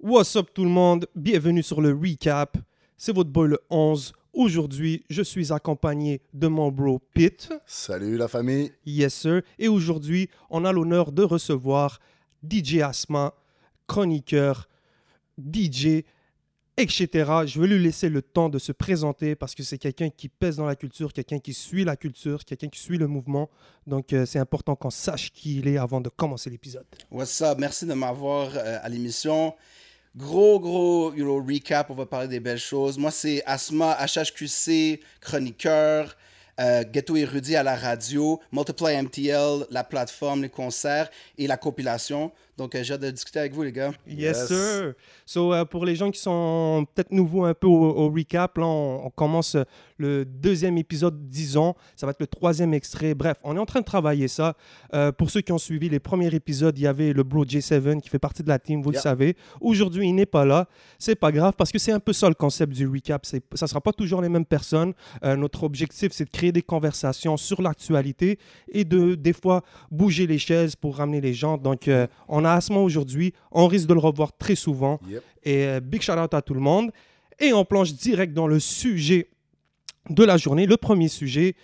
What's up tout le monde? Bienvenue sur le recap. C'est votre boy le 11. Aujourd'hui, je suis accompagné de mon bro Pete. Salut la famille. Yes sir. Et aujourd'hui, on a l'honneur de recevoir DJ Asma, chroniqueur, DJ, etc. Je vais lui laisser le temps de se présenter parce que c'est quelqu'un qui pèse dans la culture, quelqu'un qui suit la culture, quelqu'un qui suit le mouvement. Donc euh, c'est important qu'on sache qui il est avant de commencer l'épisode. What's up? Merci de m'avoir euh, à l'émission. Gros, gros, you recap, on va parler des belles choses. Moi, c'est Asma, HHQC, chroniqueur, euh, Ghetto Érudit à la radio, Multiply MTL, la plateforme, les concerts et la compilation. Donc, euh, j'ai hâte de discuter avec vous, les gars. Yes, Yes. sir. So, euh, pour les gens qui sont peut-être nouveaux un peu au, au recap, là, on, on commence euh, le deuxième épisode, disons. Ça va être le troisième extrait. Bref, on est en train de travailler ça. Euh, pour ceux qui ont suivi les premiers épisodes, il y avait le bro J7 qui fait partie de la team, vous le savez. Aujourd'hui, il n'est pas là. C'est pas grave parce que c'est un peu ça le concept du recap. C'est, ça sera pas toujours les mêmes personnes. Euh, notre objectif, c'est de créer des conversations sur l'actualité et de, des fois, bouger les chaises pour ramener les gens. Donc, euh, on a Asma aujourd'hui. On risque de le revoir très souvent. Yep. Et euh, big shout out à tout le monde. Et on plonge direct dans le sujet de la journée. Le premier sujet,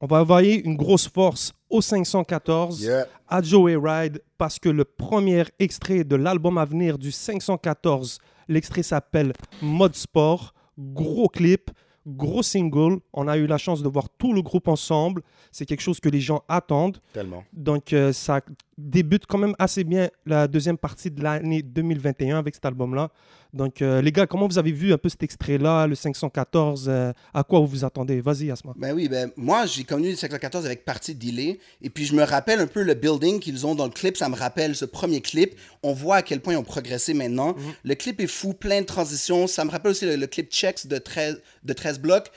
on va envoyer une grosse force au 514 Yeah. à Joey Ride parce que le premier extrait de l'album à venir du 514, l'extrait s'appelle Mode Sport. Gros clip, gros single. On a eu la chance de voir tout le groupe ensemble. C'est quelque chose que les gens attendent. Tellement. Donc, euh, ça débute quand même assez bien la deuxième partie de l'année 2021 avec cet album-là. Donc, euh, les gars, comment vous avez vu un peu cet extrait-là, le 514 euh, À quoi vous vous attendez? Vas-y, Asma. Ben oui, ben moi, j'ai connu le 514 avec Partie Delay. Et puis, je me rappelle un peu le building qu'ils ont dans le clip. Ça me rappelle ce premier clip. On voit à quel point ils ont progressé maintenant. Le clip est fou, plein de transitions. Ça me rappelle aussi le, le clip Checks de 13, de 13 blocs.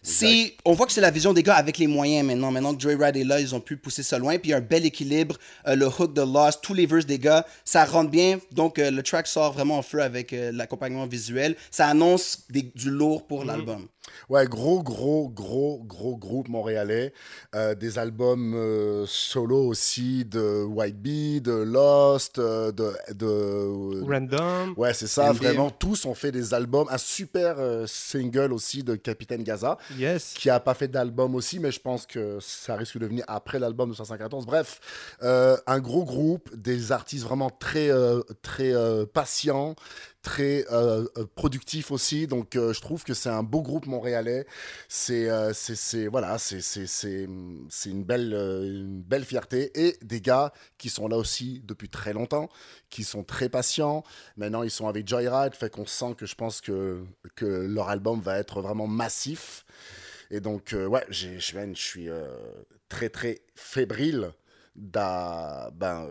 c'est, on voit que c'est la vision des gars avec les moyens maintenant. Maintenant que Joyride est là, ils ont pu pousser ça loin. Puis, il y a un bel équilibre. Euh, le hook de Lost, tous les verses des gars, ça rentre bien. Donc, euh, le track sort vraiment en feu avec euh, l'accompagnement visuel. Ça annonce des- du lourd pour l'album. Ouais, gros, gros, gros, gros groupe montréalais. Euh, des albums euh, solo aussi de White Bee, de Lost, euh, de. de Random. Ouais, c'est ça, vraiment. Tous ont fait des albums. Un super single aussi de Capitaine Gaza, Yes. qui a pas fait d'album aussi, mais je pense que ça risque de venir après l'album de 514. Bref, un gros groupe, des artistes vraiment très, très patients, très euh, euh, productifs aussi. Donc, euh, je trouve que c'est un beau groupe montréalais. C'est, voilà, une belle, une belle fierté. Et des gars qui sont là aussi depuis très longtemps, qui sont très patients. Maintenant, ils sont avec Joyride, fait qu'on sent que je pense que, que leur album va être vraiment massif. Et donc, ouais, je suis très, très fébrile d'a, ben,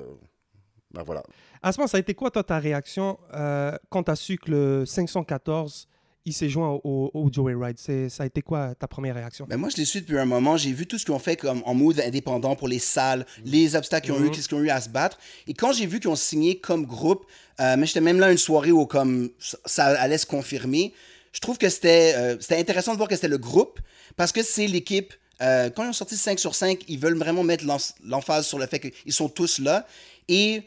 ben voilà. Asma, ça a été quoi, toi, ta réaction euh, quand tu as su que le 514, il s'est joint au, au Joey Ride Ça a été quoi ta première réaction? Ben moi, je les suis depuis un moment. J'ai vu tout ce qu'ils ont fait comme en mode indépendant pour les salles, les obstacles qu'ils ont eu, qu'est-ce qu'ils ont eu à se battre. Et quand j'ai vu qu'ils ont signé comme groupe, euh, mais j'étais même là une soirée où comme ça- allait se confirmer, je trouve que c'était euh, c'était intéressant de voir que c'était le groupe parce que c'est l'équipe. euh, quand ils ont sorti 5 sur 5, ils veulent vraiment mettre l'emphase sur le fait qu'ils sont tous là. Et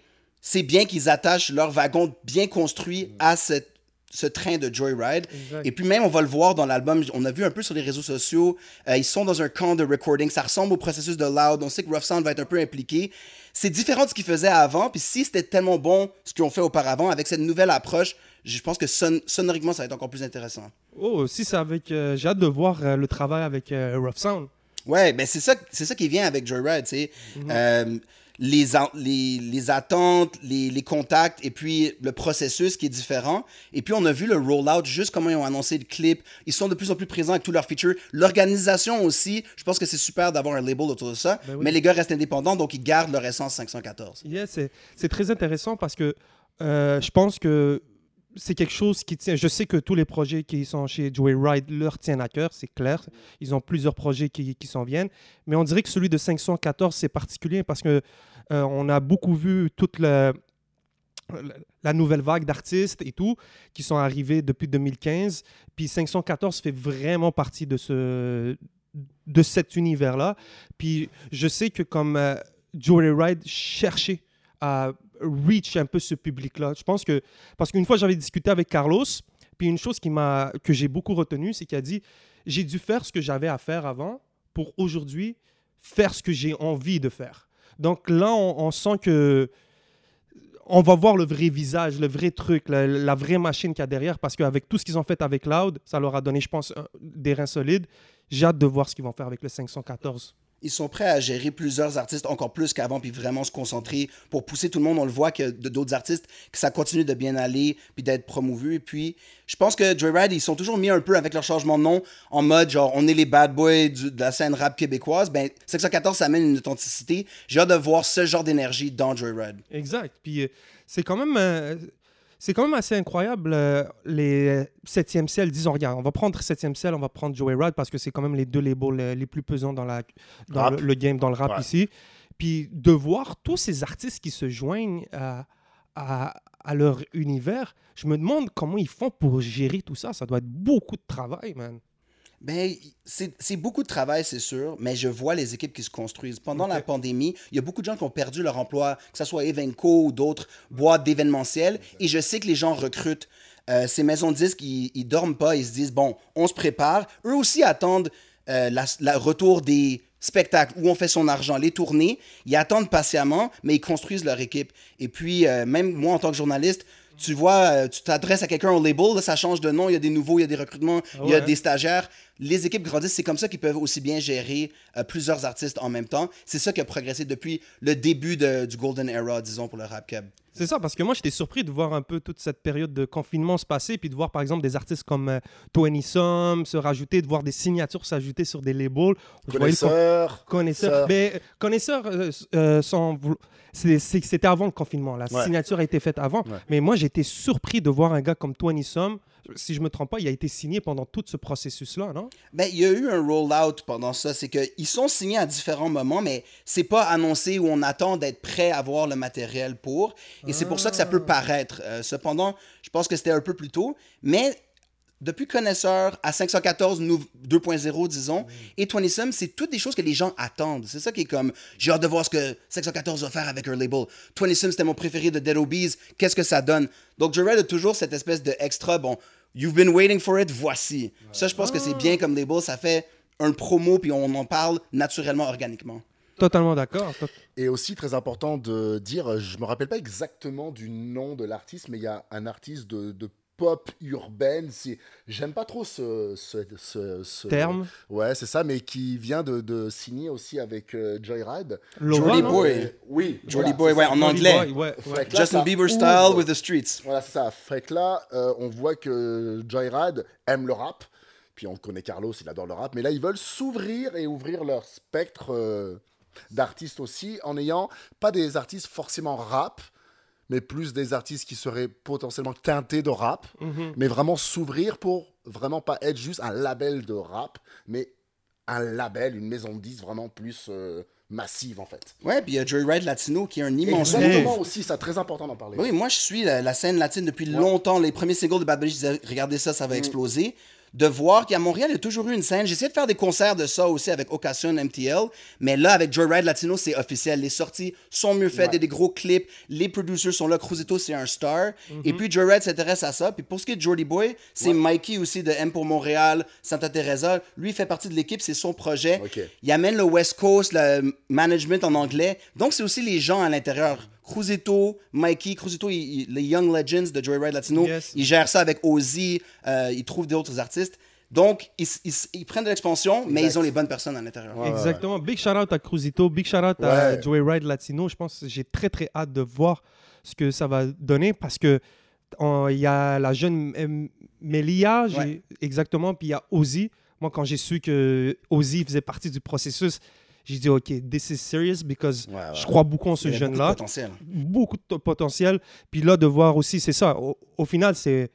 c'est bien qu'ils attachent leur wagon bien construit à cette- ce train de Joyride. Exact. Et puis même, on va le voir dans l'album, on a vu un peu sur les réseaux sociaux, euh, ils sont dans un camp de recording, ça ressemble au processus de Loud, on sait que Rough Sound va être un peu impliqué. C'est différent de ce qu'ils faisaient avant, puis si c'était tellement bon ce qu'ils ont fait auparavant, avec cette nouvelle approche, je pense que son- sonoriquement, ça va être encore plus intéressant. Oh, si c'est avec. euh, J'ai hâte de voir euh, le travail avec Rough Sound. Ouais, ben c'est ça, c'est ça qui vient avec Joyride, tu sais. Euh, les, les, les attentes, les, les contacts, et puis le processus qui est différent. Et puis on a vu le rollout, juste comment ils ont annoncé le clip. Ils sont de plus en plus présents avec tous leurs features. L'organisation aussi, je pense que c'est super d'avoir un label autour de ça. Ben oui. Mais les gars restent indépendants, donc ils gardent leur essence 514. Yeah, c'est c'est très intéressant parce que euh, je pense que c'est quelque chose qui tient. Je sais que tous les projets qui sont chez Joey Ride leur tiennent à cœur, c'est clair. Ils ont plusieurs projets qui, qui s'en viennent. Mais on dirait que celui de 514, c'est particulier parce que euh, a beaucoup vu toute la, nouvelle vague d'artistes et tout qui sont arrivés depuis 2015. Puis 514 fait vraiment partie de ce de cet univers-là. Puis je sais que comme euh, Joey Ride cherchait à reach un peu ce public-là. Je pense que, parce qu'une fois, j'avais discuté avec Carlos, puis une chose qui m'a, que j'ai beaucoup retenu, c'est qu'il a dit, j'ai dû faire ce que j'avais à faire avant pour aujourd'hui faire ce que j'ai envie de faire. Donc là, on, sent que on va voir le vrai visage, le vrai truc, la, vraie machine qu'il y a derrière, parce qu'avec tout ce qu'ils ont fait avec Loud, ça leur a donné, je pense, des reins solides. J'ai hâte de voir ce qu'ils vont faire avec le 514. Ils sont prêts à gérer plusieurs artistes encore plus qu'avant, puis vraiment se concentrer pour pousser tout le monde. On le voit que d'autres artistes, que ça continue de bien aller, puis d'être promovu. Et puis, je pense que Joyride, ils sont toujours mis un peu avec leur changement de nom en mode genre, on est les bad boys de la scène rap québécoise. Ben, 614, ça amène une authenticité. J'ai hâte de voir ce genre d'énergie dans Joyride. Exact. Puis euh, c'est quand même. euh, c'est quand même assez incroyable, euh, les 7e ciel. Disons, regarde, on va prendre 7e ciel, on va prendre Joey Rad parce que c'est quand même les deux labels euh, les plus pesants dans, la, dans le, le game, dans le rap Ouais. ici. Puis de voir tous ces artistes qui se joignent à, à, à leur univers, je me demande comment ils font pour gérer tout ça. Ça doit être beaucoup de travail, man. Ben, c'est beaucoup de travail, c'est sûr, mais je vois les équipes qui se construisent. Pendant la pandémie, il y a beaucoup de gens qui ont perdu leur emploi, que ce soit Evenco ou d'autres boîtes d'événementiel, et je sais que les gens recrutent. Euh, ces maisons de disques, ils, ils dorment pas, ils se disent, bon, on se prépare. Eux aussi attendent euh, la retour des spectacles où on fait son argent, les tournées. Ils attendent patiemment, mais ils construisent leur équipe. Et puis, euh, même moi, en tant que journaliste, tu vois, tu t'adresses à quelqu'un au label, là, ça change de nom, il y a des nouveaux, il y a des recrutements, il y a des stagiaires. Les équipes grandissent, c'est comme ça qu'ils peuvent aussi bien gérer euh, plusieurs artistes en même temps. C'est ça qui a progressé depuis le début de- du Golden Era, disons, pour le rap cab. C'est ça, parce que moi, j'étais surpris de voir un peu toute cette période de confinement se passer, puis de voir, par exemple, des artistes comme euh, Tony Sum se rajouter, de voir des signatures s'ajouter sur des labels. Connaisseurs. Sœur. Mais connaisseurs, euh, euh, c'était avant le confinement. La Ouais. signature a été faite avant. Ouais. Mais moi, j'étais surpris de voir un gars comme Tony Sum. Si je me trompe pas, il a été signé pendant tout ce processus-là, non? Ben, il y a eu un roll-out pendant ça. C'est qu'ils sont signés à différents moments, mais c'est pas annoncé où on attend d'être prêt à voir le matériel pour. Et c'est pour ça que ça peut paraître. Euh, cependant, je pense que c'était un peu plus tôt. Mais depuis Connaisseur à 514 nou- 2.0, disons, et 20 Sum, c'est toutes des choses que les gens attendent. C'est ça qui est comme, j'ai hâte de voir ce que 514 va faire avec un label. 20 Sum, c'était mon préféré de Dead Obies. Qu'est-ce que ça donne? Donc, Jared a toujours cette espèce de extra, bon, you've been waiting for it, voici. Ça, je pense que c'est bien comme label. Ça fait un promo, puis on en parle naturellement, organiquement. Totalement d'accord. Tot- Et aussi très important de dire, je me rappelle pas exactement du nom de l'artiste, mais il y a un artiste de, de pop urbaine. C'est, j'aime pas trop ce, ce, ce- ce- Terme. Ouais, c'est ça, mais qui vient de, de signer aussi avec euh, Joyride. Non? Boy. Euh, oui. Jolly voilà, Boy, ouais, en anglais. Boy, ouais, ouais. Fait que là, Justin Bieber ouvre. style with the streets. Voilà, c'est ça. Fait que là, euh, on voit que Joyride aime le rap. Puis on connaît Carlos, il adore le rap. Mais là, ils veulent s'ouvrir et ouvrir leur spectre euh, d'artistes aussi, en n'ayant pas des artistes forcément rap, mais plus des artistes qui seraient potentiellement teintés de rap, Mhm. mais vraiment s'ouvrir pour vraiment pas être juste un label de rap, mais un label, une maison de disques vraiment plus euh, massive en fait. Ouais, puis il y a Joyride Latino qui est un immense Exactement aussi, c'est très important d'en parler. Oui, moi, je suis la, la scène latine depuis longtemps. Les premiers singles de Bad Bunny, je disais, regardez ça, ça va exploser. De voir qu'à Montréal, il y a toujours eu une scène. J'ai essayé de faire des concerts de ça aussi avec Occasion MTL, mais là, avec Joyride Latino, c'est officiel. Les sorties sont mieux faites, il y a des gros clips, les producers sont là. Cruzito, c'est un star. Et puis Joyride s'intéresse à ça. Puis pour ce qui est de Jordy Boy, c'est Mikey aussi de M pour Montréal, Santa Teresa. Lui, il fait partie de l'équipe, c'est son projet. Il amène le West Coast, le management en anglais. Donc, c'est aussi les gens à l'intérieur. Cruzito, Mikey, Cruzito, il- il- les Young Legends de Joyride Latino, Yes. ils gèrent ça avec Ozzy, euh, ils trouvent d'autres artistes. Donc, ils, ils- ils prennent de l'expansion, mais ils ont les bonnes personnes à l'intérieur. Ouais, Exactement. Big shout out à Cruzito, big shout out Ouais. à Joey Ride Latino. Je pense que j'ai très très hâte de voir ce que ça va donner parce que il y a la jeune Melia, exactement, puis il y a Ozzy. Moi, quand j'ai su que Ozzy faisait partie du processus, j'ai dit OK, this is serious because Ouais, ouais. je crois beaucoup en ce a beaucoup de jeune-là potentiel. beaucoup de potentiel. Puis là, de voir aussi, c'est ça. Au, au final, c'est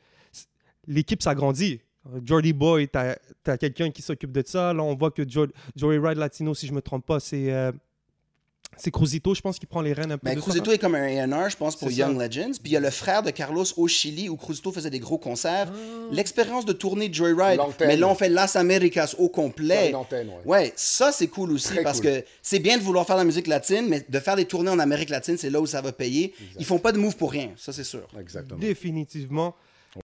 l'équipe s'agrandit. Jordy Boy, tu as, quelqu'un qui s'occupe de ça. Là, on voit que Jo- Joey Ride Latino, si je me trompe pas, c'est euh, C'est Cruzito, je pense, qui prend les rênes un peu. Ben, de ça, Cruzito hein? est comme un A&R, je pense, pour C'est Young ça. Legends. Puis il y a le frère de Carlos au Chili, où Cruzito faisait des gros concerts. Ah. L'expérience de tournée de Joyride. Mais là, on fait Las Americas au complet. une antenne, ouais. Ouais, ça, c'est cool aussi, Très parce cool. que c'est bien de vouloir faire de la musique latine, mais de faire des tournées en Amérique latine, c'est là où ça va payer. Ils font pas de move pour rien, ça, c'est sûr. Exactement. Définitivement.